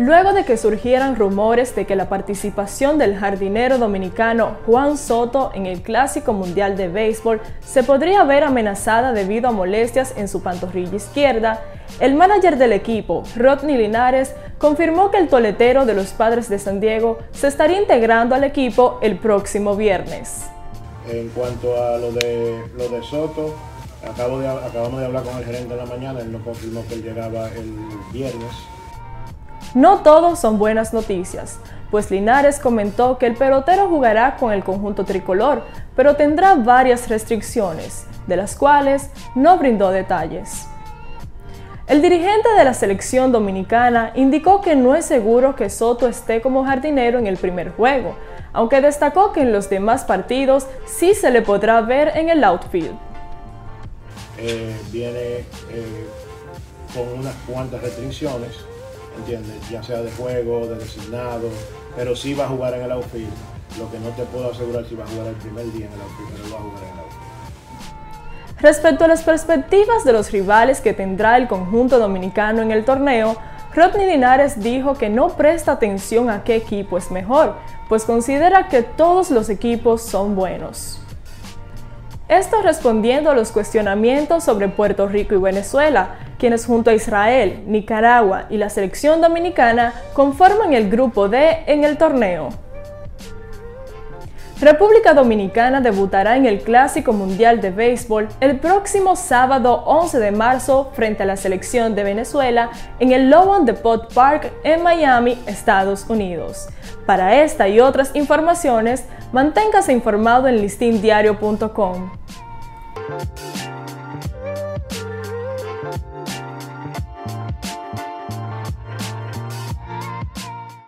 Luego de que surgieran rumores de que la participación del jardinero dominicano Juan Soto en el Clásico Mundial de Béisbol se podría ver amenazada debido a molestias en su pantorrilla izquierda, el manager del equipo, Rodney Linares, confirmó que el toletero de los Padres de San Diego se estaría integrando al equipo el próximo viernes. En cuanto a lo de, lo de Soto, acabamos de hablar con el gerente en la mañana, él nos confirmó que él llegaba el viernes no todos son buenas noticias, pues Linares comentó que el pelotero jugará con el conjunto tricolor, pero tendrá varias restricciones, de las cuales no brindó detalles. El dirigente de la selección dominicana indicó que no es seguro que Soto esté como jardinero en el primer juego, aunque destacó que en los demás partidos sí se le podrá ver en el outfield. Eh, viene eh, con unas cuantas restricciones, ¿entiendes? Ya sea de juego, de designado, pero sí va a jugar en el outfield. Lo que no te puedo asegurar si va a jugar el primer día en el outfield, pero va a jugar en el outfield. Respecto a las perspectivas de los rivales que tendrá el conjunto dominicano en el torneo, Rodney Linares dijo que no presta atención a qué equipo es mejor, pues considera que todos los equipos son buenos. Esto respondiendo a los cuestionamientos sobre Puerto Rico y Venezuela, quienes junto a Israel, Nicaragua y la selección dominicana conforman el grupo D en el torneo. República Dominicana debutará en el Clásico Mundial de Béisbol el próximo sábado 11 de marzo frente a la selección de Venezuela en el Lowon Depot Park en Miami, Estados Unidos. Para esta y otras informaciones, manténgase informado en listindiario.com.